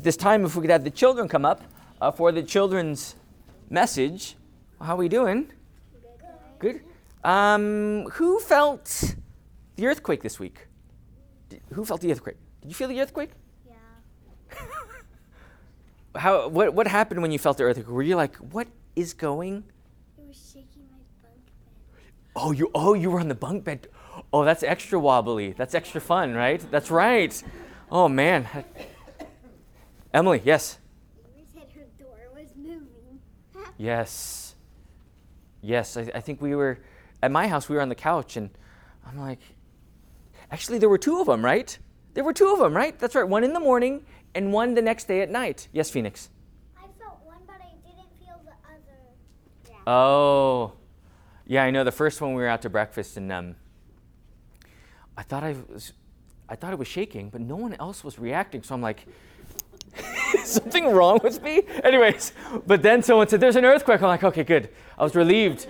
at this time, if we could have the children come up uh, for the children's message. How are we doing? Good. Um, who felt the earthquake this week? Did- who felt the earthquake? Did you feel the earthquake? Yeah. How? What? What happened when you felt the earthquake? Were you like, "What is going?" It was shaking my bunk bed. Oh, you. Oh, you were on the bunk bed. Oh, that's extra wobbly. That's extra fun, right? That's right. Oh man. Emily, yes. Amber said her door was moving. Yes. Yes, I, I think we were at my house. We were on the couch, and I'm like, actually, there were two of them, right? There were two of them, right? That's right. One in the morning and one the next day at night. Yes, Phoenix. I felt one, but I didn't feel the other. Yeah. Oh, yeah. I know. The first one we were out to breakfast, and um, I thought I was, I thought it was shaking, but no one else was reacting. So I'm like, something wrong with me? Anyways, but then someone said, "There's an earthquake." I'm like, okay, good. I was relieved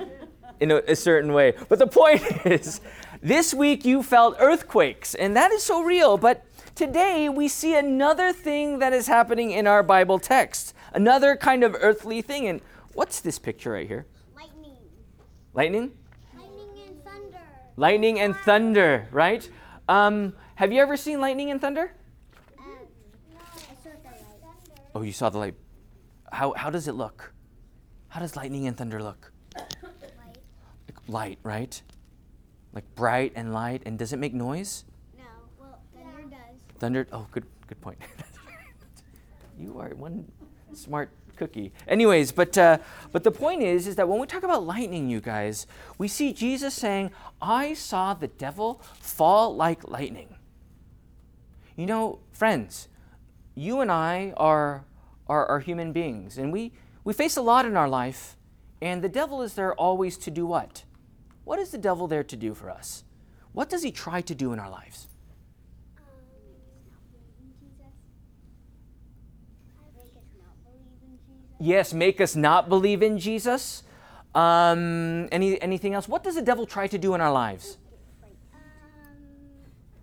in a, a certain way. But the point is, this week you felt earthquakes, and that is so real. But today we see another thing that is happening in our Bible text, another kind of earthly thing. And what's this picture right here? Lightning. Lightning? Lightning and thunder. Lightning and thunder, right? Um, have you ever seen lightning and thunder? Um, no, I saw the light. Oh, you saw the light. How, how does it look? How does lightning and thunder look? Light. Like light, right? Like bright and light. And does it make noise? No, well, thunder does. Thunder. Oh, good, good point. you are one smart cookie. Anyways, but uh, but the point is, is that when we talk about lightning, you guys, we see Jesus saying, "I saw the devil fall like lightning." You know, friends, you and I are are, are human beings, and we we face a lot in our life, and the devil is there always to do what? What is the devil there to do for us? What does he try to do in our lives? Yes, make us not believe in Jesus. Um, any, anything else? What does the devil try to do in our lives? Um,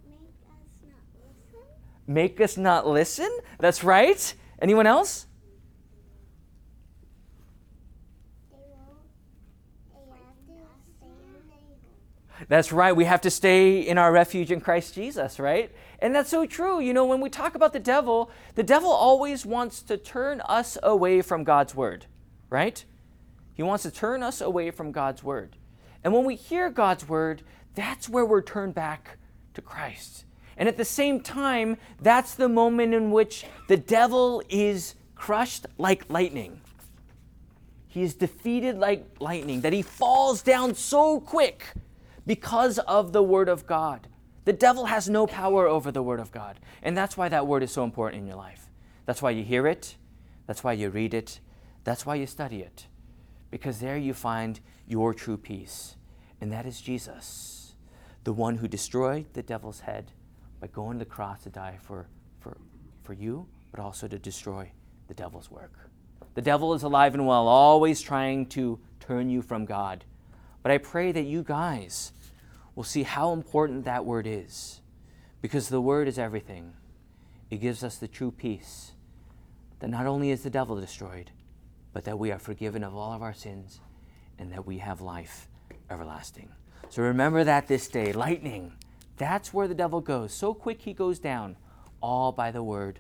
make, us Make us not listen? That's right. Anyone else? That's right. We have to stay in our refuge in Christ Jesus, right? And that's so true. You know, when we talk about the devil, the devil always wants to turn us away from God's word, right? He wants to turn us away from God's word. And when we hear God's word, that's where we're turned back to Christ. And at the same time, that's the moment in which the devil is crushed like lightning. He is defeated like lightning, that he falls down so quick because of the Word of God. The devil has no power over the Word of God. And that's why that Word is so important in your life. That's why you hear it, that's why you read it, that's why you study it. Because there you find your true peace. And that is Jesus, the one who destroyed the devil's head by going to the cross to die for, for, for you, but also to destroy the devil's work. The devil is alive and well, always trying to turn you from God. But I pray that you guys will see how important that word is. Because the word is everything. It gives us the true peace that not only is the devil destroyed, but that we are forgiven of all of our sins and that we have life everlasting. So remember that this day. Lightning, that's where the devil goes. So quick he goes down, all by the word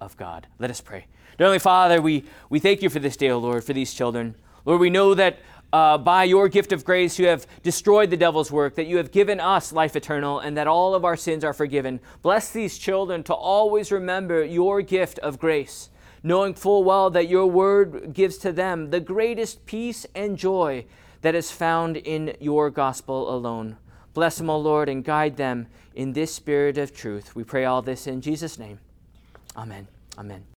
of God. Let us pray. Dear Heavenly Father, we, we thank you for this day, O Lord, for these children. Lord, we know that uh, by your gift of grace, you have destroyed the devil's work, that you have given us life eternal, and that all of our sins are forgiven. Bless these children to always remember your gift of grace, knowing full well that your word gives to them the greatest peace and joy that is found in your gospel alone. Bless them, O Lord, and guide them in this spirit of truth. We pray all this in Jesus' name. Amen. Amen.